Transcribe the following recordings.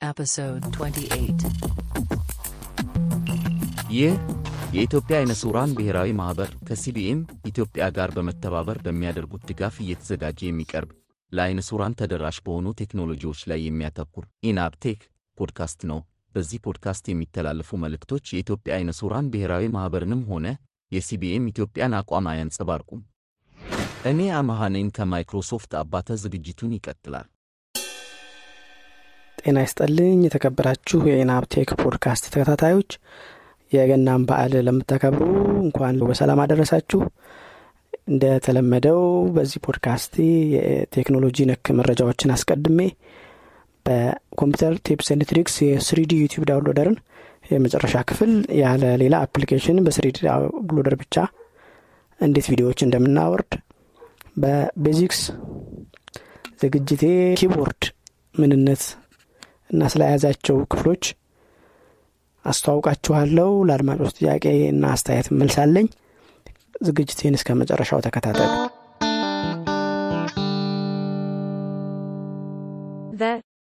Episode 28. ይህ የኢትዮጵያ አይነ ስውራን ብሔራዊ ማኅበር ከሲቢኤም ኢትዮጵያ ጋር በመተባበር በሚያደርጉት ድጋፍ እየተዘጋጀ የሚቀርብ ለአይነ ስውራን ተደራሽ በሆኑ ቴክኖሎጂዎች ላይ የሚያተኩር ኢንአፕቴክ ፖድካስት ነው። በዚህ ፖድካስት የሚተላለፉ መልእክቶች የኢትዮጵያ አይነ ስውራን ብሔራዊ ማኅበርንም ሆነ የሲቢኤም ኢትዮጵያን አቋም አያንጸባርቁም። እኔ አመሃኔን ከማይክሮሶፍት አባተ ዝግጅቱን ይቀጥላል። ጤና ይስጠልኝ የተከበራችሁ የኢናፕቴክ ፖድካስት ተከታታዮች የገናን በዓል ለምታከብሩ እንኳን በሰላም አደረሳችሁ። እንደተለመደው በዚህ ፖድካስት የቴክኖሎጂ ነክ መረጃዎችን አስቀድሜ በ computer tips and tricks የ 3D YouTube Downloader ን የመጨረሻ ክፍል ያለ ሌላ application በ 3D Downloader ብቻ እንዴት ቪዲዮዎች እንደምናወርድ በ basics ዝግጅቴ ኪቦርድ ምንነት እና ስለያዛቸው ክፍሎች አስተዋውቃችኋለሁ። ለአድማጮች ጥያቄ እና አስተያየት መልሳለኝ። ዝግጅቴን እስከ መጨረሻው ተከታተሉ።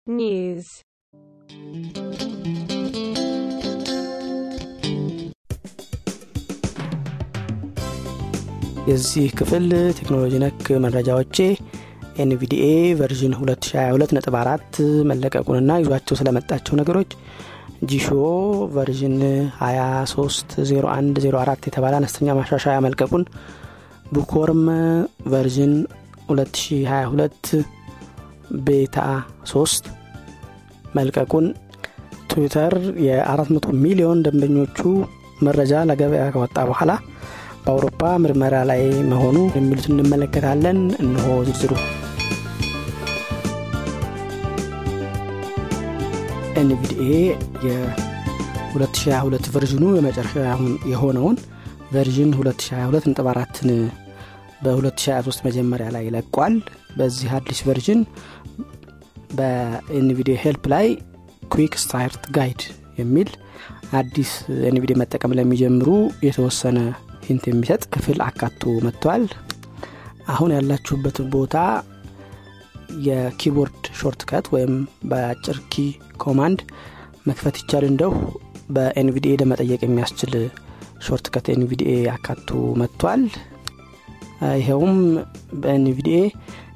news. የዚህ ክፍል ቴክኖሎጂ ነክ መረጃዎቼ NVDA version 2022.4 መለቀቁንና ይዟቸው ስለመጣቸው ነገሮች Jieshuo version 230104 የተባለ አነስተኛ ማሻሻያ መልቀቁን Bookworm version 2022 beta 3 መልቀቁን ትዊተር የ400 ሚሊዮን ደንበኞቹ መረጃ ለገበያ ከወጣ በኋላ በአውሮፓ ምርመራ ላይ መሆኑ የሚሉት እንመለከታለን። እነሆ ዝርዝሩ። NVDA የ2022 version ኑ የመጨረሻ የሆነውን version 2022.4ን በ2023 መጀመሪያ ላይ ለቋል። በዚህ አዲስ version በ NVDA help ላይ quick start guide የሚል አዲስ NVDA መጠቀም ለሚጀምሩ የተወሰነ hint የሚሰጥ ክፍል አካቶ መጥቷል። አሁን ያላችሁበት ቦታ የ keyboard shortcut ወይም በአጭር key command መክፈት ይቻል እንደው በ NVDA ለመጠየቅ የሚያስችል shortcut NVDA አካቶ መጥቷል። ይኸውም በ NVDA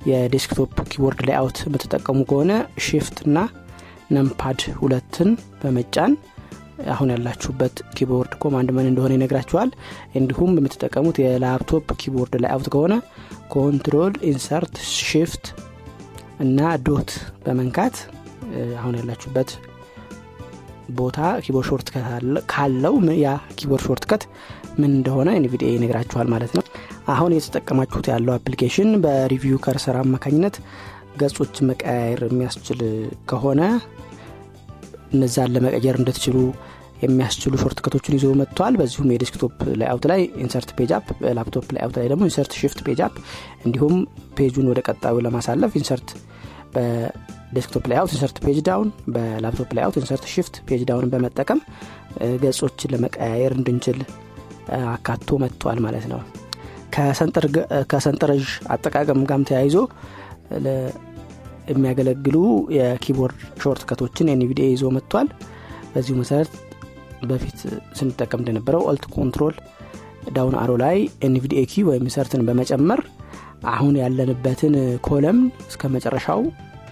የ desktop keyboard layout የምትጠቀሙ ከሆነ shift እና numpad ሁለትን በመጫን አሁን ያላችሁበት keyboard command ምን እንደሆነ ይነግራችኋል። እንዲሁም የምትጠቀሙት የ laptop keyboard layout ከሆነ control insert shift እና dot በመንካት አሁን ያላችሁበት ቦታ keyboard short ካለው ያ keyboard shortcut ምን እንደሆነ NVDA ይነግራችኋል ማለት ነው። አሁን የተጠቀማችሁት ያለው application በ review cursor አማካኝነት ገጾች መቀያየር የሚያስችል ከሆነ እነዛን ለመቀየር እንድትችሉ የሚያስችሉ shortcut ኦችን ይዞ መጥቷል። በዚሁም የ desktop layout ላይ insert page up፣ በ laptop layout ላይ ደግሞ insert shift page እንዲሁም page ኡን ወደ ቀጣዩ ለማሳለፍ insert በ desktop layout insert page down፣ በ laptop layout insert shift page down በመጠቀም ገጾችን ለመቀያየር እንድንችል አካቶ መጥቷል ማለት ነው። ከሰንጠረዥ አጠቃቀም ጋር ተያይዞ የሚያገለግሉ የ keyboard shortcut ኦችን NVDA ይዞ መጥቷል። በዚሁ መሰረት በፊት ስንጠቀም እንደነበረው alt control down arrow ላይ NVDA key ወይም insert ን በመጨመር አሁን ያለንበትን column እስከ መጨረሻው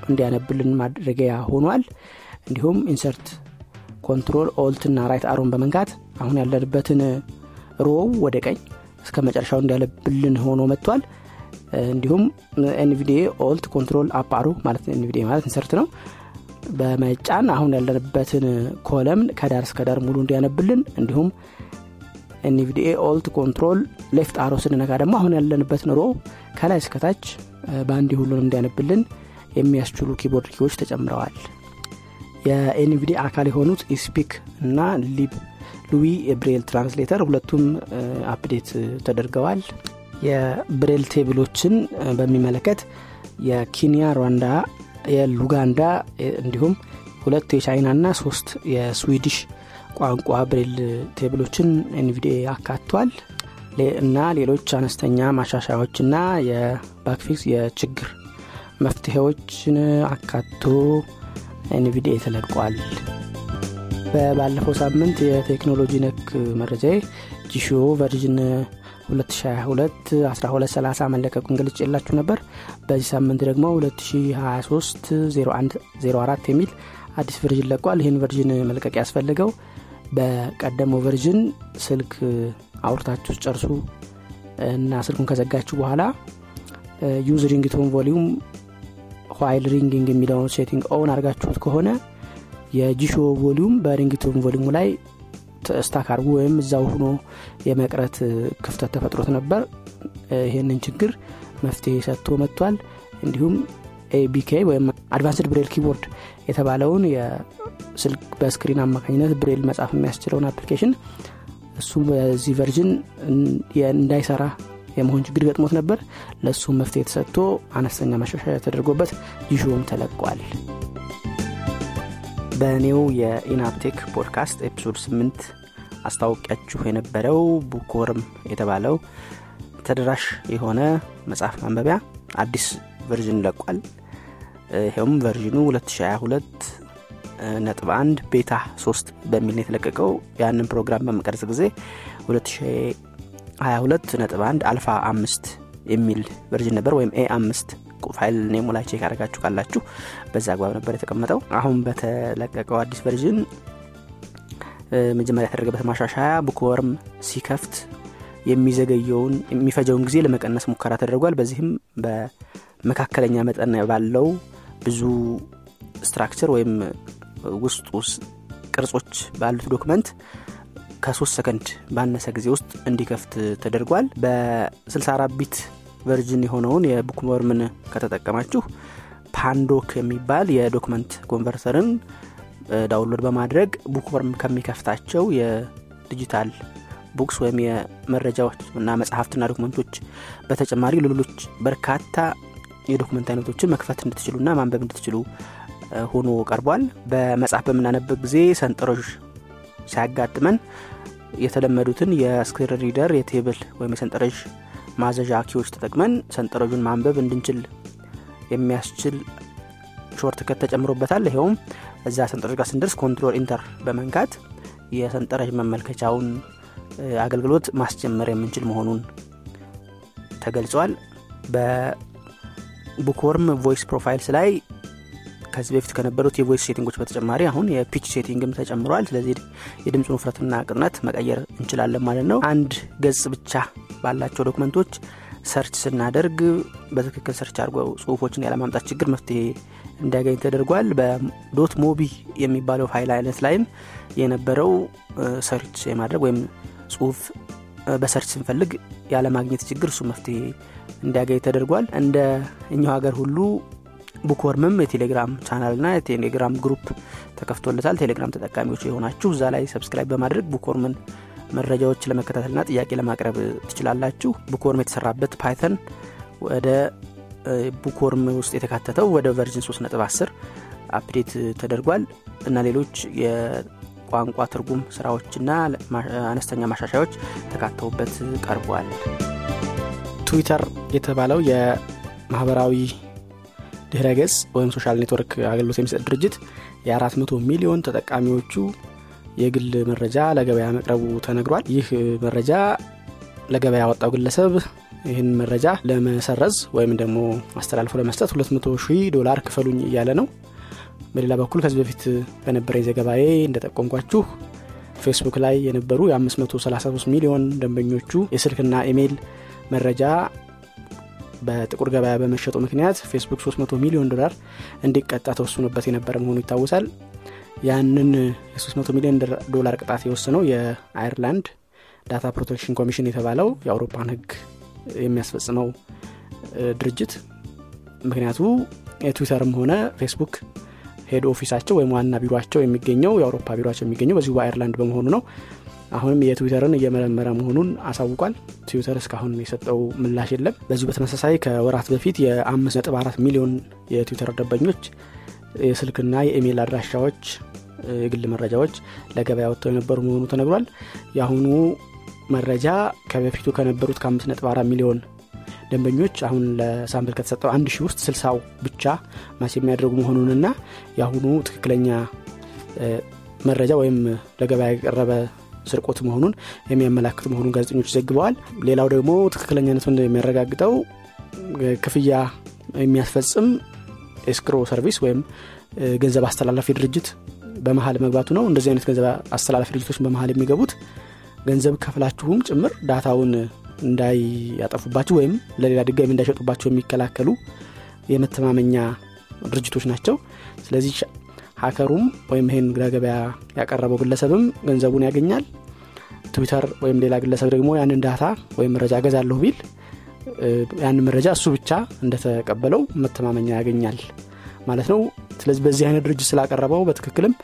እንዲያነብልን ማድረጊያ ሆኗል። እንዲሁም insert control alt እና right arrow ን በመንካት አሁን ያለንበትን row ወደ ቀኝ እስከ መጨረሻው እንዲያነብልን ሆኖ መጥቷል። እንዲሁም NVDA alt control up arrow ማለት NVDA ማለት insert ነው በመጫን አሁን ያለንበትን column ከዳር እስከ ዳር ሙሉ እንዲያነብልን እንዲሁም NVDA alt control left arrow ስንነካ ደግሞ አሁን ያለንበትን row ከላይ እስከታች በአንድ ሁሉን እንዲያነብልን የሚያስችሉ keyboard key ዎች ተጨምረዋል። የ NVDA አካል የሆኑት eSpeak እና Liblouis የ Braille translator ሁለቱም update ተደርገዋል። የ Braille table ኦችን በሚመለከት የኬንያ፣ ሩዋንዳ፣ የሉጋንዳ እንዲሁም ሁለት የቻይና ና ሶስት የ Swedish ቋንቋ Braille table ኦችን NVDA አካቷል። እና ሌሎች አነስተኛ ማሻሻያዎችና የ bug fix የችግር መፍትሄዎችን አካቶ NVDA ተለቋል። በባለፈው ሳምንት የቴክኖሎጂ ነክ መረጃ Jieshuo version 2022 1230 መለቀቁን ገልጬላችሁ ነበር። በዚህ ሳምንት ደግሞ 2023 0104 የሚል አዲስ version ለቋል። ይህን version መልቀቅ ያስፈልገው በቀደመው version ስልክ አውርታችሁ ጨርሳችሁ እና ስልኩን ከዘጋችሁ በኋላ use ringtone volume while ringing የሚለውን setting on አድርጋችሁት ከሆነ የ Jieshuo volume በ ringtone volume ኡ ላይ stuck አርጎ ወይም እዛው ሆኖ የመቅረት ክፍተት ተፈጥሮት ነበር። ይህንን ችግር መፍትሄ ሰጥቶ መጥቷል። እንዲሁም ABK ወይም Advanced Braille Keyboard የተባለውን የስልክ በ screen አማካኝነት ብሬል መጻፍ የሚያስችለውን application እሱ በዚህ version እንዳይሰራ የመሆን ችግር ገጥሞት ነበር። ለእሱ መፍትሄ ተሰጥቶ አነስተኛ ማሻሻያ ተደርጎበት Jieshuo ም ተለቋል። በእኔው የኢናብ ቴክ podcast episode 8 አስተዋውቄያችሁ የነበረው Bookworm የተባለው ተደራሽ የሆነ መጽሐፍ ማንበቢያ አዲስ version ለቋል። ይኸውም version ኑ 2022 ነጥብ አንድ beta 3 በሚል የተለቀቀው። ያንን ፕሮግራም በመቀረጽ ጊዜ 2022 ነጥብ አንድ አልፋ አምስት የሚል version ነበር ወይም a አምስት file name ኡ ላይ check ያደረጋችሁ ካላችሁ በዛ አግባብ ነበር የተቀመጠው። አሁን በተለቀቀው አዲስ version መጀመሪያ የተደረገበት ማሻሻያ Bookworm ሲከፍት የሚዘገየውን የሚፈጀውን ጊዜ ለመቀነስ ሙከራ ተደርጓል። በዚህም በመካከለኛ መጠን ባለው ብዙ structure ወይም ውስጥ ቅርጾች ባሉት document ከሶስት ሰከንድ ባነሰ ጊዜ ውስጥ እንዲከፍት ተደርጓል። በ64 bit version የሆነውን የ Bookworm ን ከተጠቀማችሁ Pandoc የሚባል የ document converter ን download በማድረግ Bookworm ከሚከፍታቸው የ digital books ወይም የመረጃዎች እና መጽሐፍትና document ኦች በተጨማሪ ሌሎች በርካታ የ document አይነቶችን መክፈት እንድትችሉና ማንበብ እንድትችሉ ሆኖ ቀርቧል። በመጽሐፍ በምናነብብ ጊዜ ሰንጠረዥ ሲያጋጥመን የተለመዱትን የ screen reader የ table ወይም የሰንጠረዥ ማዘዣ key ዎች ተጠቅመን ሰንጠረዡን ማንበብ እንድንችል የሚያስችል shortcut ተጨምሮበታል። ይኸውም እዛ ሰንጠረዥ ጋር ስንደርስ control enter በመንካት የሰንጠረዥ መመልከቻውን አገልግሎት ማስጀመር የምንችል መሆኑን ተገልጿል በ Bookworm voice profiles ላይ ከዚህ በፊት ከነበሩት የ voice setting ኦች በተጨማሪ አሁን የ pitch setting ም ተጨምሯል። ስለዚህ የድምፁን ውፍረትና ቅጥነት መቀየር እንችላለን ማለት ነው። አንድ ገጽ ብቻ ባላቸው document ኦች search ስናደርግ በትክክል search አድርገው ጽሁፎችን ያለማምጣት ችግር መፍትሄ እንዲያገኝ ተደርጓል። በ dot mobi የሚባለው ፋይል አይነት ላይም የነበረው search የማድረግ ወይም ጽሁፍ በ search ስንፈልግ ያለማግኘት ችግር እሱ መፍትሄ እንዲያገኝ ተደርጓል። እንደ እኛው ሀገር ሁሉ Bookworm ም የቴሌግራም ቻናል ና የቴሌግራም group ተከፍቶለታል። ቴሌግራም ተጠቃሚዎች የሆናችሁ እዛ ላይ subscribe በማድረግ Bookworm ን መረጃዎች ለመከታተልና ጥያቄ ለማቅረብ ትችላላችሁ። Bookworm የተሰራበት Python ወደ Bookworm ውስጥ የተካተተው ወደ version 3.10 update ተደርጓል። እና ሌሎች የቋንቋ ትርጉም ስራዎችና አነስተኛ ማሻሻያዎች ተካተውበት ቀርቧል። ትዊተር የተባለው የማህበራዊ ድህረ ገጽ ወይም social network አገልግሎት የሚሰጥ ድርጅት የ400 ሚሊዮን ተጠቃሚዎቹ የግል መረጃ ለገበያ መቅረቡ ተነግሯል። ይህ መረጃ ለገበያ ያወጣው ግለሰብ ይህን መረጃ ለመሰረዝ ወይም ደግሞ አስተላልፎ ለመስጠት 200 ሺህ ዶላር ክፈሉኝ እያለ ነው በሌላ በኩል ከዚህ በፊት በነበረ ዘገባዬ እንደጠቆምኳችሁ ፌስቡክ ላይ የነበሩ የ533 ሚሊዮን ደንበኞቹ የስልክና ኢሜይል መረጃ በጥቁር ገበያ በመሸጡ ምክንያት ፌስቡክ 300 ሚሊዮን ዶላር እንዲቀጣ ተወስኖበት የነበረ መሆኑ ይታወሳል። ያንን የ300 ሚሊዮን ዶላር ቅጣት የወሰነው የአይርላንድ Data Protection Commission የተባለው የአውሮፓን ህግ የሚያስፈጽመው ድርጅት። ምክንያቱ የትዊተርም ሆነ ፌስቡክ head office ኣቸው ወይም ዋና ቢሯቸው የሚገኘው የአውሮፓ ቢሯቸው የሚገኘው በዚሁ በአይርላንድ በመሆኑ ነው። አሁንም የትዊተርን እየመረመረ መሆኑን አሳውቋል። ትዊተር እስካሁን የሰጠው ምላሽ የለም። በዚሁ በተመሳሳይ ከወራት በፊት የ54 ሚሊዮን የትዊተር ደንበኞች የስልክና የኢሜይል አድራሻዎች የግል መረጃዎች ለገበያ ወጥተው የነበሩ መሆኑ ተነግሯል። የአሁኑ መረጃ ከበፊቱ ከነበሩት ከ54 ሚሊዮን ደንበኞች አሁን ለ sample ከተሰጠው አንድ ሺህ ውስጥ ስልሳው ብቻ match የሚያደርጉ መሆኑንና የአሁኑ ትክክለኛ መረጃ ወይም ለገበያ የቀረበ ስርቆት መሆኑን የሚያመላክት መሆኑን ጋዜጠኞች ዘግበዋል። ሌላው ደግሞ ትክክለኛነቱን የሚያረጋግጠው ክፍያ የሚያስፈጽም escrow service ወይም ገንዘብ አስተላላፊ ድርጅት በመሀል መግባቱ ነው። እንደዚህ አይነት ገንዘብ አስተላላፊ ድርጅቶች በመሀል የሚገቡት ገንዘብ ከፍላችሁም ጭምር data ውን እንዳያጠፉባችሁ ወይም ለሌላ ድጋሚ እንዳይሸጡባቸው የሚከላከሉ የመተማመኛ ድርጅቶች ናቸው። ስለዚህ hacker ኡም ወይም ይህን ለገበያ ያቀረበው ግለሰብም ገንዘቡን ያገኛል። ትዊተር ወይም ሌላ ግለሰብ ደግሞ ያንን data ወይም መረጃ ገዛለሁ ቢል ያንን መረጃ እሱ ብቻ እንደተቀበለው መተማመኛ ያገኛል ማለት ነው። ስለዚህ በዚህ አይነት ድርጅት ስላቀረበው በትክክልም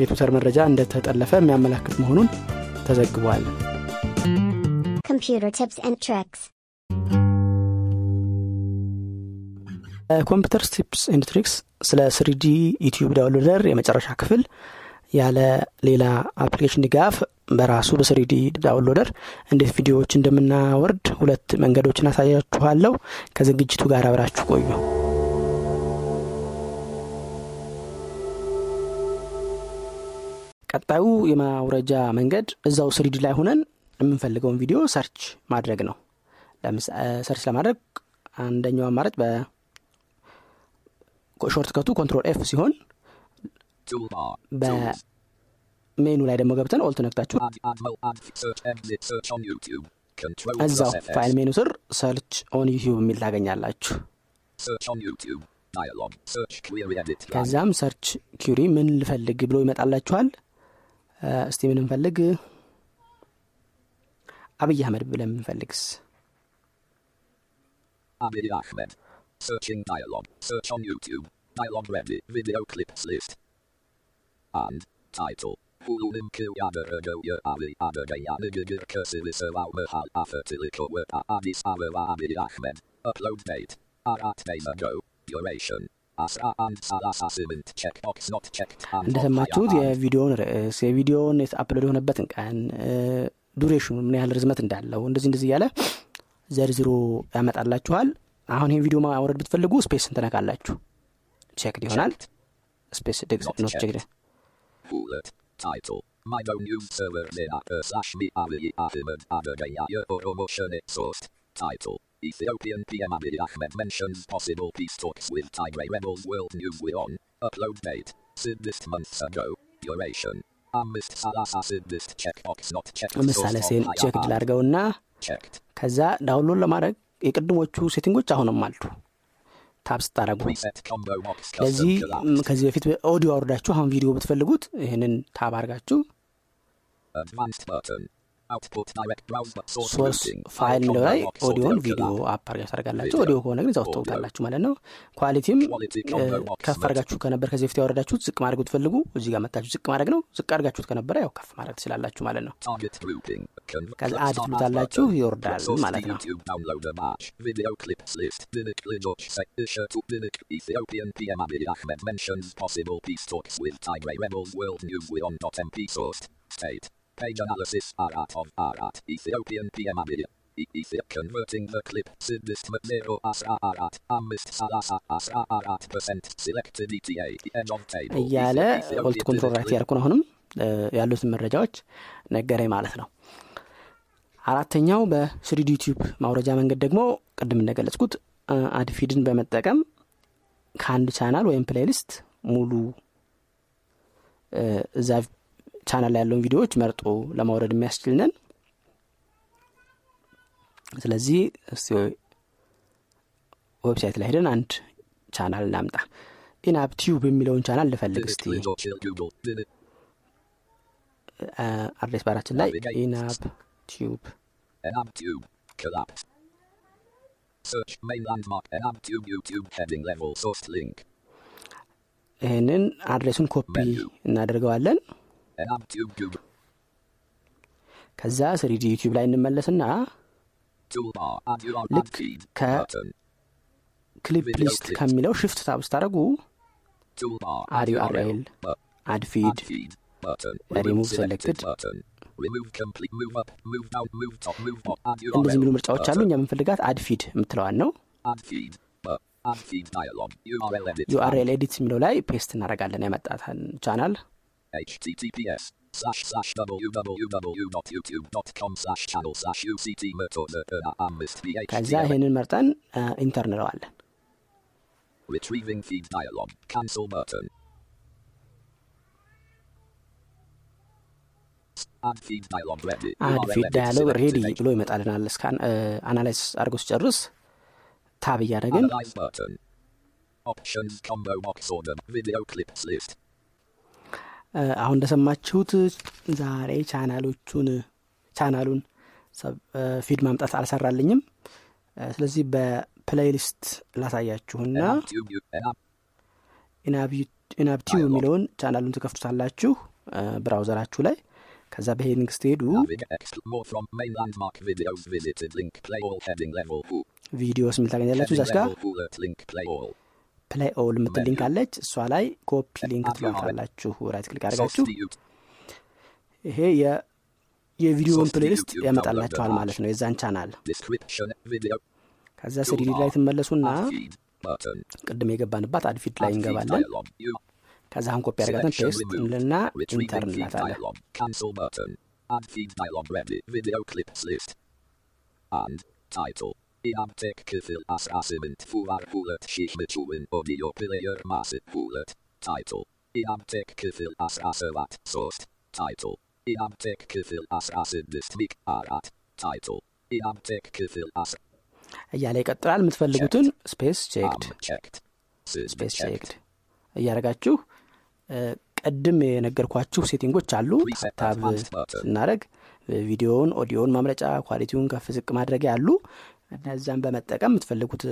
የትዊተር መረጃ እንደተጠለፈ የሚያመላክት መሆኑን ተዘግቧል Computer tips and tricks. ኮምፒውተር tips and tricks ስለ 3D ዩቲዩብ downloader የመጨረሻ ክፍል ያለ ሌላ application ድጋፍ በራሱ በ 3D downloader እንዴት ቪዲዮዎች እንደምናወርድ ሁለት መንገዶችን አሳያችኋለሁ ከዝግጅቱ ጋር አብራችሁ ቆዩ ቀጣዩ የማውረጃ መንገድ እዛው 3D ላይ ሆነን የምንፈልገውን ቪዲዮ search ማድረግ ነው search ለማድረግ አንደኛው አማራጭ በ shortcut ኡ control F ሲሆን. በሜኑ ላይ ደግሞ ገብተን alt ነክታችሁ እዛው. file menu ስር search on YouTube የሚል ታገኛላችሁ. ከዛም search query ምን ልፈልግ ብሎ ይመጣላችኋል እስቲ ምን እንፈልግ አብይ አህመድ ብለን YouTube. Dialog ready. Video clips list. And title. Hulunum kıyadırıgı ya Ali adırgaya nıgıgır kısırısı vavmıhal afertiliko ve adis avıva Abiy Ahmed. Upload date. Arat days ago. Duration. Asra and salasa simint checkbox not checked. and እንደሰማችሁት የቪዲዮውን ርዕስ የቪዲዮውን አፕሎድ የሆነበትን ቀን ዱሬሽኑ ምን ያህል ርዝመት እንዳለው እንደዚህ እንደዚህ እያለ ዘርዝሮ ያመጣላችኋል አሁን ይህን ቪዲዮ ማውረድ ብትፈልጉ ስፔስ እንትነካላችሁ ቼክድ ይሆናል. ስፔስ Not ኖት ቼክድ Abiy Ahmed Adagaya promotion it sourced. Title. Ethiopian PM Abiy Ahmed mentions possible peace talks with Tigray rebels World News we on. ምሳሌ of ቼክድ. ላድርገውና. ከዛ ዳውንሎድ ለማድረግ የቅድሞቹ ሴቲንጎች አሁንም አሉ ታብ ስታደረጉ ለዚህ ከዚህ በፊት ኦዲዮ አውርዳችሁ አሁን ቪዲዮ ብትፈልጉት ይህንን ታብ አድርጋችሁ Routing. ፋይል ላይ ኦዲዮን ቪዲዮ. አፕ አድርጋችሁ ታደርጋላችሁ ኦዲዮ ከሆነ ግን እዛው ትተውታላችሁ ማለት ነው ኳሊቲም ከፍ አድርጋችሁ ከነበር ከዚህ በፊት ያወረዳችሁት ዝቅ ማድረግ ብትፈልጉ እዚህ ጋር መታችሁ ዝቅ ማድረግ ነው ዝቅ አድርጋችሁት ከነበረ ያው ከፍ ማድረግ ትችላላችሁ ማለት ነው click አድ ትሉታላችሁ. ይወርዳል ማለት ነው. State. Page analysis. Arat of Arat. Ethiopian PM Abiy. E- Ethiop converting the clip. Sidist Zero Asra Arat. Amist Salasa Asra Arat percent. Selected ETA. End of table. እያለ alt control right ያልኩን አሁንም ያሉትን መረጃዎች ነገረኝ ማለት ነው አራተኛው በ 3D ዩቲዩብ ማውረጃ መንገድ ደግሞ ቅድም እንደገለጽኩት add feed ን በመጠቀም ከአንድ ቻናል ወይም playlist ሙሉ እዛ ቻናል ላይ ያለውን ቪዲዮዎች መርጦ ለማውረድ የሚያስችልነን ስለዚህ እስቲ website ላይ ሄደን አንድ ቻናል እናምጣ ኢናብ ቲዩብ የሚለውን ቻናል ልፈልግ እስቲ. address bar ኣችን ላይ. ኢናብ ቲዩብ Enabtube. Collapse. Search main landmark Enabtube YouTube heading level source link. ይህንን address ኡን copy. እናደርገዋለን. ከዛ 3D ዩቲዩብ ላይ እንመለስና Toolbar. Add your own Look, add feed. ca- Button. ክሊፕ Video ሊስት. ከሚለው ሽፍት ታብ ስታደረጉ Toolbar. Add URL. URL. Bu- አድ ፊድ Add feed. Button. Remove selected selected. button. Remove complete. Move up. Move down. Move top. Move bottom. Add እንደዚህ የሚሉ. ምርጫዎች አሉ እኛ የምንፈልጋት አድ ፊድ የምትለዋን ነው. ዩአርኤል ኤዲት የሚለው ላይ ፔስት እናደርጋለን ያመጣታን ቻናል https slash slash www.youtube.com slash channel slash uct metoda amist ከዛ phd ይህንን መርጠን ኢንተር እንለዋለን retrieving feed dialog cancel button አድ ዳያሎግ ሬዲ. ብሎ ይመጣልናል እስካን አናላይዝ አድርጎ ሲጨርስ ታብ እያደረግን combo box order video clips list እ፣ አሁን እንደሰማችሁት ዛሬ channel ኦቹን channel ኡን feed ማምጣት አልሰራልኝም። ስለዚህ በ playlist ላሳያችሁና ኢናብ ቲዩብ የሚለውን ቻናሉን ትከፍቱታላችሁ browser ኣችሁ ላይ። ከዛ በ heading ስትሄዱ videos የሚል ታገኛላችሁ? እዛች ጋር play all የምትል link አለች እሷ ላይ copy link ትሏታላችሁ right click አድርጋችሁ ይሄ የቪዲዮውን playlist ያመጣላችኋል ማለት ነው የዛን ቻናል ከዛ 3D ላይ ትመለሱና ቅድም የገባንባት add feed ላይ እንገባለን ከዛ አሁን copy selection paste እንልና enter እንላታለን dialog cancel button add feed dialog ready video clips list and title Fuvar hulet şişmeçuğun audio player masit hulet title İnamtek kıfıl as asavat sourced title İnamtek kıfıl as asidistik arat title İnamtek kıfıl as እያለ ይቀጥላል የምትፈልጉትን ስፔስ ቼክድ ስፔስ ቼክድ እያደረጋችሁ እ፣ ቅድም የነገርኳችሁ ሴቲንጎች አሉ tab. ስናደረግ ቪዲዮውን ኦዲዮውን ማምረጫ quality ውን ከፍ ዝቅ ማድረጊያ አሉ እነዛን በመጠቀም የምትፈልጉት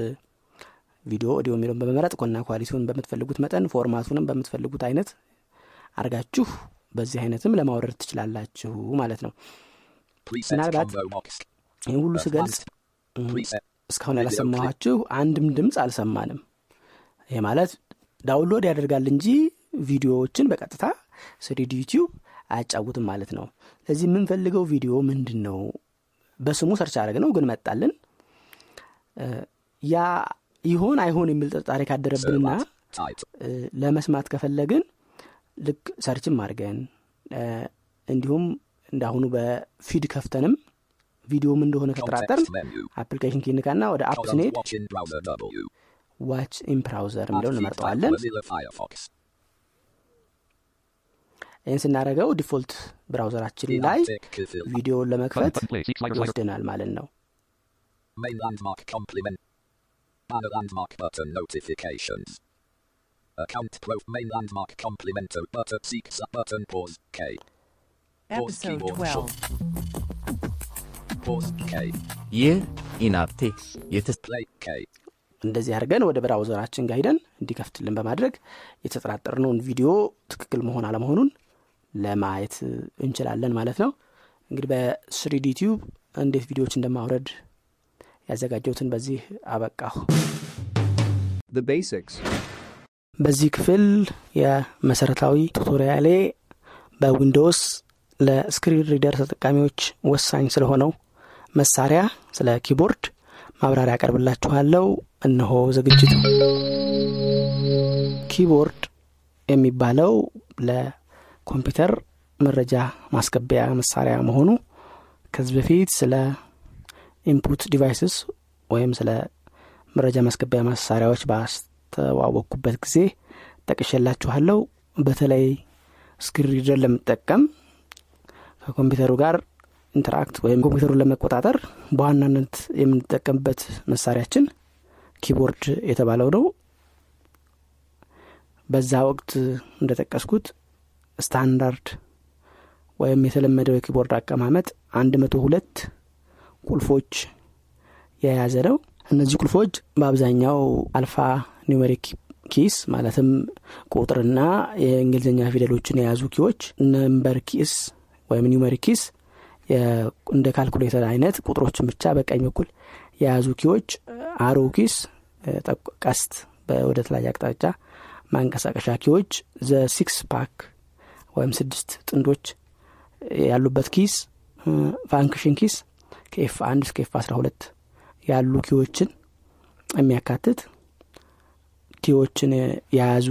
ቪዲዮ ኦዲዮ የሚለውን በመመረጥ ኮና quality ውን በምትፈልጉት መጠን format ኡንም በምትፈልጉት አይነት አርጋችሁ በዚህ አይነትም ለማውረድ ትችላላችሁ ማለት ነው። ምናልባት ይህን ሁሉ ስገልጽ እስካሁን ያላሰማኋችሁ አንድም ድምፅ አልሰማንም። ይሄ ማለት ዳውንሎድ ያደርጋል እንጂ ቪዲዮዎችን በቀጥታ ስሪዲ ዩቲዩብ አያጫውትም ማለት ነው። ስለዚህ የምንፈልገው ቪዲዮ ምንድን ነው በስሙ ሰርች አድረግ ነው ግን መጣልን ያ ይሆን አይሆን የሚል ጥርጣሬ ካደረብንና ለመስማት ከፈለግን ልክ ሰርችም አድርገን እንዲሁም እንዳሁኑ በፊድ ከፍተንም ቪዲዮም እንደሆነ ከጠራጠርን አፕሊኬሽን ኪንካና ወደ አፕ ስንሄድ ዋች ኢን ብራውዘር የሚለውን እንመርጠዋለን። ይህን ስናደረገው ዲፎልት ብራውዘራችን ላይ ቪዲዮውን ለመክፈት. ይወስደናል ማለት ነው main landmark compliment banner landmark button notifications account pro main landmark complimenter button seek sub button pause K pause Episode keyboard 12. short pause K ይህ ኢናብቴክ የተስ play K እንደዚህ አድርገን ወደ browser ኣችን ጋር ሂደን እንዲከፍትልን በማድረግ የተጠራጠርነውን ቪዲዮ ትክክል መሆን አለመሆኑን ለማየት እንችላለን ማለት ነው እንግዲህ በ 3D Tube እንዴት ቪዲዮዎች እንደማውረድ ያዘጋጀሁትን በዚህ አበቃሁ። The basics. በዚህ ክፍል የመሰረታዊ tutorial ኤ በዊንዶውስ ለ screen reader ተጠቃሚዎች ወሳኝ ስለሆነው መሳሪያ ስለ keyboard ማብራሪያ ያቀርብላችኋለው እነሆ ዝግጅቱ። keyboard የሚባለው ለኮምፒውተር መረጃ ማስገቢያ መሳሪያ መሆኑ ከዚህ በፊት ስለ input devices ወይም ስለ መረጃ ማስገቢያ መሳሪያዎች ባስተዋወቅኩበት ጊዜ ጠቅሼላችኋለሁ። በተለይ screen reader ለምጠቀም ከኮምፒውተሩ ጋር interact ወይም ኮምፒውተሩን ለመቆጣጠር በዋናነት የምንጠቀምበት መሳሪያችን keyboard የተባለው ነው። በዛ ወቅት እንደጠቀስኩት ስታንዳርድ ወይም የተለመደው የ keyboard አቀማመጥ አንድ መቶ ሁለት ቁልፎች የያዘ ነው። እነዚህ ቁልፎች በአብዛኛው alphanumeric keys ማለትም ቁጥርና የእንግሊዝኛ ፊደሎችን የያዙ key ዎች number keys ወይም numeric keys እንደ ካልኩሌተር አይነት ቁጥሮችን ብቻ በቀኝ በኩል የያዙ key ዎች arrow keys ቀስት ወደ ተለያየ አቅጣጫ ማንቀሳቀሻ key ዎች the six pack ወይም ስድስት ጥንዶች ያሉበት keys function keys ከ F አንድ እስከ F አስራ ሁለት ያሉ key ዎችን የሚያካትት key ዎችን የያዙ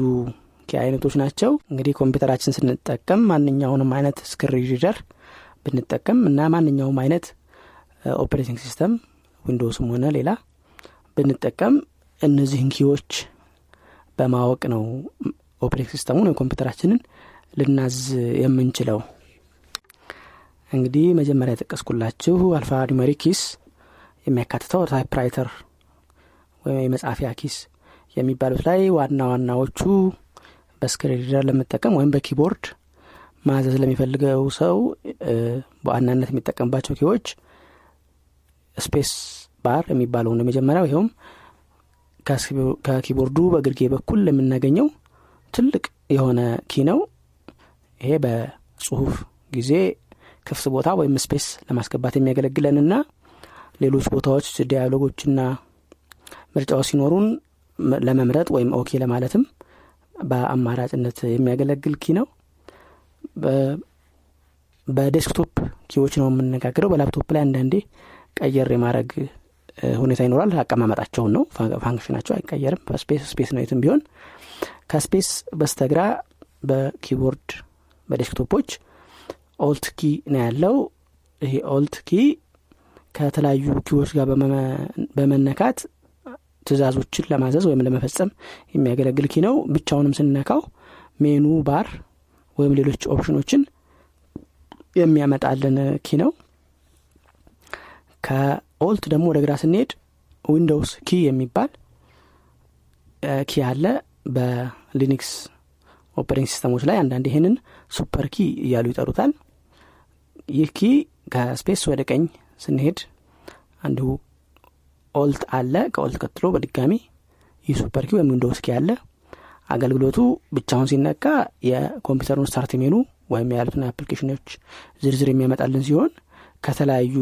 key አይነቶች ናቸው። እንግዲህ ኮምፒውተራችን ስንጠቀም ማንኛውንም አይነት screen reader ብንጠቀም እና ማንኛውም አይነት operating system ዊንዶውስም ሆነ ሌላ ብንጠቀም እነዚህን key ዎች በማወቅ ነው operating system ኡን ወይም ኮምፒውተራችንን ልናዝዝ የምንችለው እንግዲህ መጀመሪያ የጠቀስኩላችሁ alphanumeric keys የሚያካትተው typewriter ወይም የመጻፊያ keys የሚባሉት ላይ ዋና ዋናዎቹ በ screen reader ለመጠቀም ወይም በ keyboard ማዘዝ ለሚፈልገው ሰው በዋናነት የሚጠቀምባቸው key ዎች space bar የሚባለው ነው የመጀመሪያው። ይኸውም ከ keyboard ኡ በግርጌ በኩል የምናገኘው ትልቅ የሆነ key ነው። ይሄ በጽሁፍ ጊዜ ክፍት ቦታ ወይም space ለማስገባት የሚያገለግለንና ሌሎች ቦታዎች dialog ኦችና ምርጫዎች ሲኖሩን ለመምረጥ ወይም OK ለማለትም በአማራጭነት የሚያገለግል key ነው። በ desktop key ዎች ነው የምነጋገረው በላፕቶፕ ላይ አንዳንዴ ቀየር የማድረግ ሁኔታ ይኖራል። አቀማመጣቸውን ነው። function ኣቸው አይቀየርም። በ space space ነው የትም ቢሆን። ከ space በስተግራ በ keyboard በ desktop ኦች Alt key ነው ያለው። ይሄ Alt key ከተለያዩ key ዎች ጋር በመነካት ትእዛዞችን ለማዘዝ ወይም ለመፈጸም የሚያገለግል key ነው። ብቻውንም ስንነካው menu bar ወይም ሌሎች option ኦችን የሚያመጣልን key ነው። ከ Alt ደግሞ ወደ ግራ ስንሄድ Windows key የሚባል key አለ። በ Linux operating system ኦች ላይ አንዳንድ ይህንን super key እያሉ ይጠሩታል ይህ key ከ space ወደ ቀኝ ስንሄድ አንዱ Alt አለ። ከ Alt ቀጥሎ በድጋሚ ይህ super key ወይም Windows key አለ። አገልግሎቱ ብቻውን ሲነካ የኮምፒውተሩን start menu ወይም ያሉትን application ኦች ዝርዝር የሚያመጣልን ሲሆን ከተለያዩ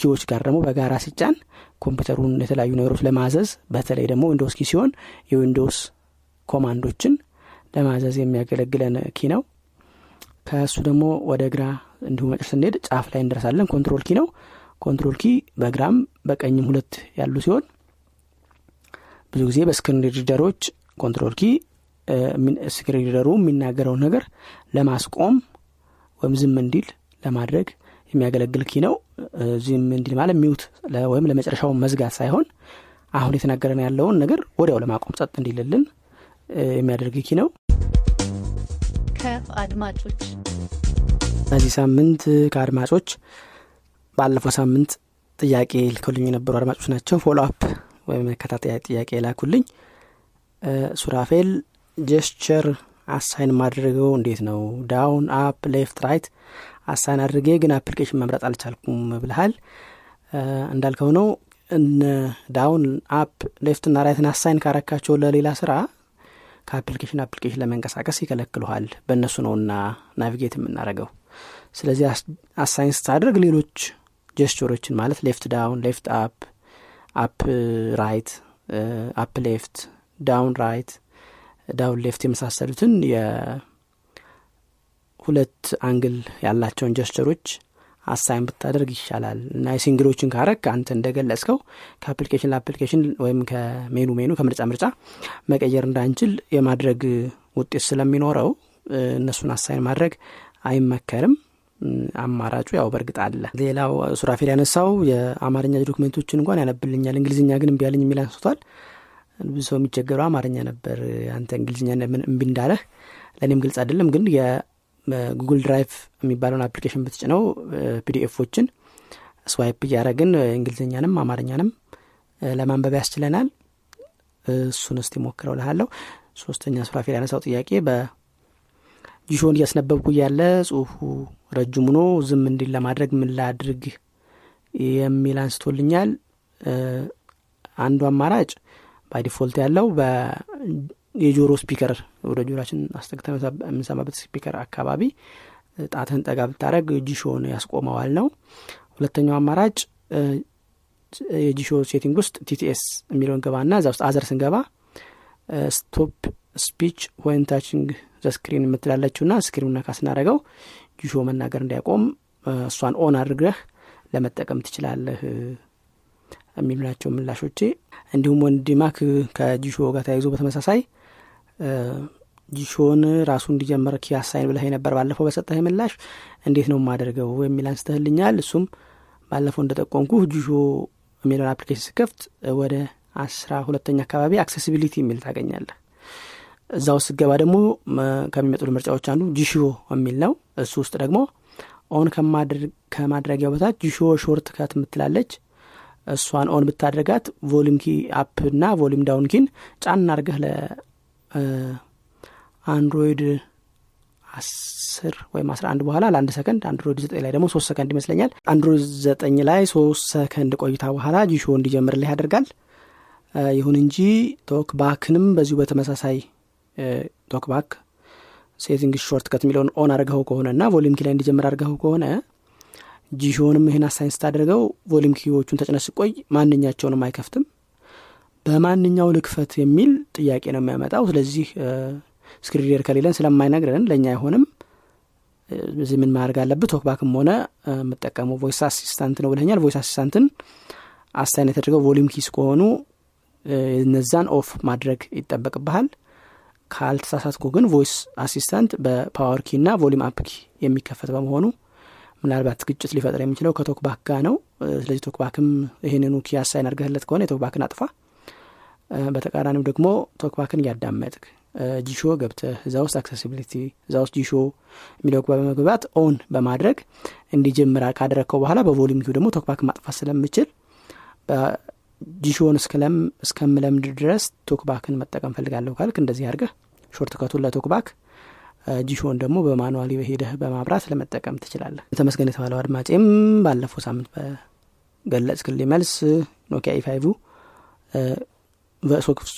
key ዎች ጋር ደግሞ በጋራ ሲጫን ኮምፒውተሩን የተለያዩ ነገሮች ለማዘዝ በተለይ ደግሞ Windows key ሲሆን የ Windows command ኦችን ለማዘዝ የሚያገለግለን key ነው። ከእሱ ደግሞ ወደ ግራ እንዲሁ መጨረሻ ስንሄድ ጫፍ ላይ እንደርሳለን። Control key ነው። Control key በግራም በቀኝም ሁለት ያሉ ሲሆን ብዙ ጊዜ በ screen reader ኦች Control key screen reader ኡ የሚናገረውን ነገር ለማስቆም ወይም ዝም እንዲል ለማድረግ የሚያገለግል key ነው። ዝም እንዲል ማለት mute ወይም ለመጨረሻው መዝጋት ሳይሆን አሁን የተናገረ ያለውን ነገር ወዲያው ለማቆም ጸጥ እንዲልልን የሚያደርግ key ነው። ከአድማጮች በዚህ ሳምንት ከአድማጮች ባለፈው ሳምንት ጥያቄ ልከውልኝ የነበሩ አድማጮች ናቸው። follow ወይም መከታተያ ጥያቄ ላኩልኝ ሱራፌል gesture assign ማድረገው እንዴት ነው? down up left right assign አድርጌ ግን application መምረጥ አልቻልኩም ብልሃል እንዳልከው ነው። down up left ና right ን assign ካረካቸው ለሌላ ስራ ከ application application ለመንቀሳቀስ ይከለክሉሃል። በእነሱ ነውና navigate የምናደረገው ስለዚህ assign ስታደርግ ሌሎች gesture ኦችን ማለት left down left up up right up left down right down left የመሳሰሉትን የሁለት angle ያላቸውን ጀስቸሮች አሳይን ብታደርግ ይሻላል። እና የ single ኦችን ካረክ አንተ እንደገለጽከው ከ application ለ application ወይም ከ menu menu ከምርጫ ምርጫ መቀየር እንዳንችል የማድረግ ውጤት ስለሚኖረው እነሱን assign ማድረግ አይመከርም አማራጩ ያው በእርግጥ አለ። ሌላው ሱራፌል ያነሳው የአማርኛ ዶክመንቶችን እንኳን ያነብልኛል እንግሊዝኛ ግን እምቢ ያለኝ የሚል አንስቷል ብዙ ሰው የሚቸገረው አማርኛ ነበር። አንተ እንግሊዝኛ እምቢ እንዳለህ ለእኔም ግልጽ አይደለም ግን የ Google Drive የሚባለውን application ብትጭነው PDF ኦችን swipe እያረግን እንግሊዝኛንም አማርኛንም ለማንበብ ያስችለናል። እሱን እስቲ ሞክረው ልሃለሁ ሶስተኛ ሱራፌል ያነሳው ጥያቄ በጂሾን እያስነበብኩ እያለ ጽሁፉ ረጅም ሆኖ ዝም እንዲል ለማድረግ ምን ላድርግ የሚል አንስቶልኛል። አንዱ አማራጭ by default ያለው የጆሮ speaker ወደ ጆሯችን አስጠግተ የምንሰማበት speaker አካባቢ ጣትህን ጠጋ ብታደረግ ጂሾን ያስቆመዋል ነው። ሁለተኛው አማራጭ የጂሾ setting ውስጥ TTS የሚለውን ገባና እዛ ውስጥ other ስንገባ stop speech ወይም the screen የምትላለችው ና screen ኡ ነካ ስናደረገው ጂሾ መናገር እንዲያቆም እሷን on አድርገህ ለመጠቀም ትችላለህ የሚሉ ናቸው ምላሾቼ። እንዲሁም ወንድማክ ከጂሾ ጋር ተያይዞ በተመሳሳይ ጂሾን ራሱ እንዲጀመር key assign ብለህ ነበር ባለፈው በሰጠህ ምላሽ እንዴት ነው የማደርገው የሚል አንስተህልኛል። እሱም ባለፈው እንደጠቆምኩ ጂሾ የሚለውን application ስከፍት ወደ አስራ ሁለተኛ አካባቢ accessibility የሚል ታገኛለህ እዛ ውስጥ ስገባ ደግሞ ከሚመጡ ምርጫዎች አንዱ ጂሾ የሚል ነው። እሱ ውስጥ ደግሞ on ከማድረጊያው በታች ጂሾ shortcut የምትላለች። እሷን on ብታደርጋት volume key up እና volume down key ን ጫን አርገህ ለ Android አስር ወይም አስራ አንድ በኋላ ለአንድ ሰከንድ Android ዘጠኝ ላይ ደግሞ ሶስት ሰከንድ ይመስለኛል። Android ዘጠኝ ላይ ሶስት ሰከንድ ቆይታ በኋላ ጂሾ እንዲጀምርልህ ያደርጋል። ይሁን እንጂ TalkBack ንም በዚሁ በተመሳሳይ TalkBack setting shortcut የሚለውን on አድርገው ከሆነ እና volume key ላይ እንዲጀምር አድርገው ከሆነ ጂሾንም ይህን assign ስታደርገው volume key ዎቹን ተጭነ ስቆይ ማንኛቸውንም አይከፍትም። በማንኛው ልክፈት የሚል ጥያቄ ነው የሚያመጣው። ስለዚህ screen reader ከሌለን ስለማይነግረን ለእኛ አይሆንም። እዚህ ምን ማድረግ አለብህ? TalkBack ም ሆነ የምጠቀመው voice assistant ነው ብለኛል voice assistant ን assign የተደርገው volume keys ከሆኑ እነዛን off ማድረግ ይጠበቅብሃል ካልተሳሳትኩ ግን voice assistant በ power key ና volume up key የሚከፈት በመሆኑ ምናልባት ግጭት ሊፈጥር የሚችለው ከ TalkBack ጋር ነው። ስለዚህ TalkBack ም ይህንኑ key assign አድርገህለት ከሆነ የ TalkBack ን አጥፋ። በተቃራኒው ደግሞ TalkBack ን እያዳመጥክ ጂሾ ገብተህ እዛ ውስጥ accessibility እዛ ውስጥ ጂሾ የሚለው በመግባት on በማድረግ እንዲጀምር ካደረግከው በኋላ በ volume key ው ደግሞ TalkBack ማጥፋት ስለምችል ጂሾን እስከምለምድ ድረስ TalkBack ን መጠቀም ፈልጋለሁ ካልክ እንደዚህ አድርገህ shortcut ኡን ለ TalkBack ጂሾን ደግሞ በ manually ሄደህ በማብራት ለመጠቀም ትችላለህ። ተመስገን የተባለው አድማጬም ባለፈው ሳምንት በገለጽክልኝ መልስ Nokia E5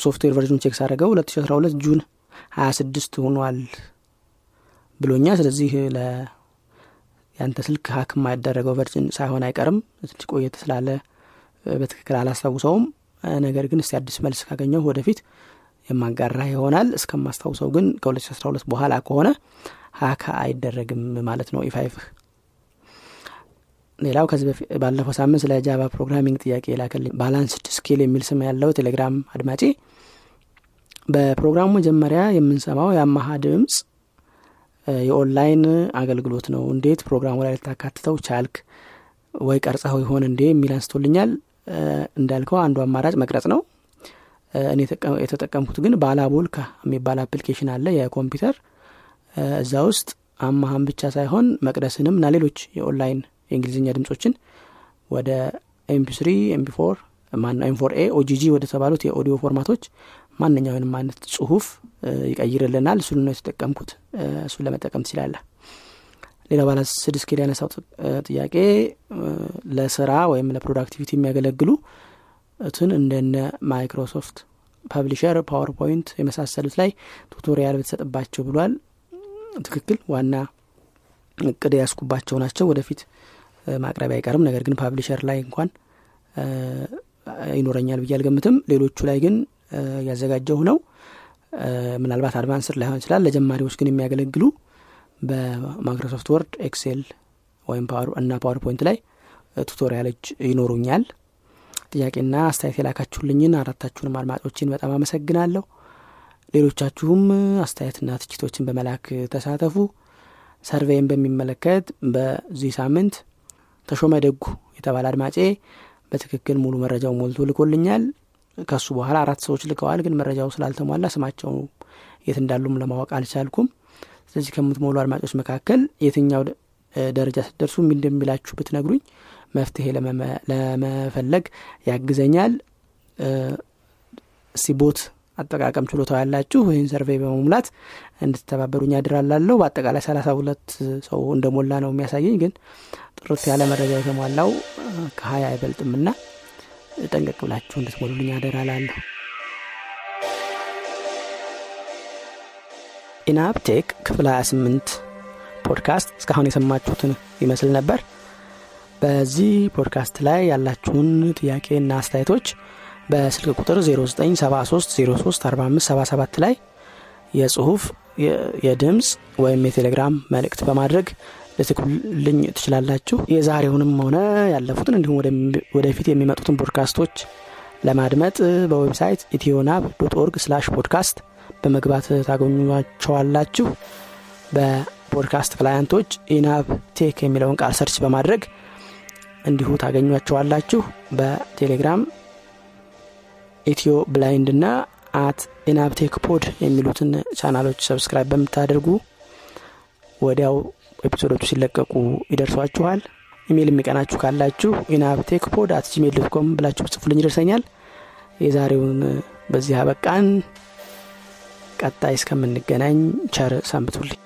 software version check ሳደረገው 2012 June 26 ሆኗል ብሎኛል ስለዚህ ያንተ ስልክ hack የማይደረገው version ሳይሆን አይቀርም። ትንሽ ቆየት ስላለ በትክክል አላስታውሰውም። ነገር ግን እስቲ አዲስ መልስ ካገኘው ወደፊት የማጋራ ይሆናል። እስከማስታውሰው ግን ከ2012 በኋላ ከሆነ hack አይደረግም ማለት ነው E5 ህ። ሌላው ከዚህ ባለፈው ሳምንት ስለ Java programming ጥያቄ የላከልኝ Balanced Scale የሚል ስም ያለው ቴሌግራም አድማጬ በፕሮግራሙ መጀመሪያ የምንሰማው የአማሃ ድምፅ የኦንላይን አገልግሎት ነው። እንዴት ፕሮግራሙ ላይ ልታካትተው ቻልክ? ወይ ቀርጸው ይሆን እንዴ? የሚል አንስቶልኛል እንዳልከው አንዱ አማራጭ መቅረጽ ነው። እኔ የተጠቀምኩት ግን Balabolka የሚባል application አለ የኮምፒውተር። እዛ ውስጥ አማሃን ብቻ ሳይሆን መቅደስንም እና ሌሎች የኦንላይን የእንግሊዝኛ ድምጾችን ወደ MP3 MP4 ማነው M4A OGG ወደ ተባሉት የ audio format ኦች ማንኛውንም አይነት ጽሁፍ ይቀይርልናል። እሱን ነው የተጠቀምኩት። እሱን ለመጠቀም ትችላለህ ሌላ ባለ ስድስት ያነሳው ጥያቄ ለስራ ወይም ለ productivity የሚያገለግሉ ትን እንደነ Microsoft Publisher PowerPoint የመሳሰሉት ላይ tutorial ብትሰጥባቸው ብሏል። ትክክል ዋና እቅድ ያስኩባቸው ናቸው። ወደፊት ማቅረቢያ አይቀርም። ነገር ግን Publisher ላይ እንኳን ይኖረኛል ብዬ አልገምትም። ሌሎቹ ላይ ግን ያዘጋጀው ነው። ምናልባት advanced ላይሆን ይችላል። ለጀማሪዎች ግን የሚያገለግሉ በ Microsoft Word Excel ወይም እና PowerPoint ላይ tutorial ኦች ይኖሩኛል። ጥያቄና አስተያየት የላካችሁልኝን አራታችሁንም አድማጮችን በጣም አመሰግናለሁ። ሌሎቻችሁም አስተያየትና ትችቶችን በመላክ ተሳተፉ። survey ን በሚመለከት በዚህ ሳምንት ተሾመ ደጉ የተባለ አድማጬ በትክክል ሙሉ መረጃው ሞልቶ ልኮልኛል። ከሱ በኋላ አራት ሰዎች ልከዋል ግን መረጃው ስላልተሟላ ስማቸው የት እንዳሉም ለማወቅ አልቻልኩም ስለዚህ ከምትሞሉ አድማጮች መካከል የትኛው ደረጃ ስትደርሱ ምን እንደሚላችሁ ብትነግሩኝ መፍትሄ ለመፈለግ ያግዘኛል። ሲቦት አጠቃቀም ችሎታው ያላችሁ ይህን ሰርቬይ በመሙላት እንድትተባበሩኝ ያድራላለሁ በአጠቃላይ ሰላሳ ሁለት ሰው እንደሞላ ነው የሚያሳየኝ ግን ጥርት ያለ መረጃ የተሟላው ከሀያ አይበልጥምና ጠንቀቅ ብላችሁ እንድትሞሉልኝ አደራላለሁ ኢናፕቴክ ክፍል 28 ፖድካስት እስካሁን የሰማችሁትን ይመስል ነበር። በዚህ ፖድካስት ላይ ያላችሁን ጥያቄና አስተያየቶች በስልክ ቁጥር 0973034577 ላይ የጽሁፍ የድምፅ ወይም የቴሌግራም መልእክት በማድረግ ልትልኩልኝ ትችላላችሁ። የዛሬውንም ሆነ ያለፉትን እንዲሁም ወደፊት የሚመጡትን ፖድካስቶች ለማድመጥ በ website ኢትዮናብ dot org slash podcast በመግባት ታገኟቸዋላችሁ። በፖድካስት client ኦች ኢናብ ቴክ የሚለውን ቃል search በማድረግ እንዲሁ ታገኟቸዋላችሁ። በቴሌግራም ኢትዮ ብላይንድ እና at ኢናብቴክ pod የሚሉትን ቻናሎች subscribe በምታደርጉ ወዲያው episode ኦቹ ሲለቀቁ ይደርሷችኋል። ኢሜይል የሚቀናችሁ ካላችሁ ኢናብቴክ pod at Gmail dot com ብላችሁ ጽፉልኝ ይደርሰኛል። የዛሬውን በዚህ አበቃን ቀጣይ እስከምንገናኝ ቸር ሰንብቱልኝ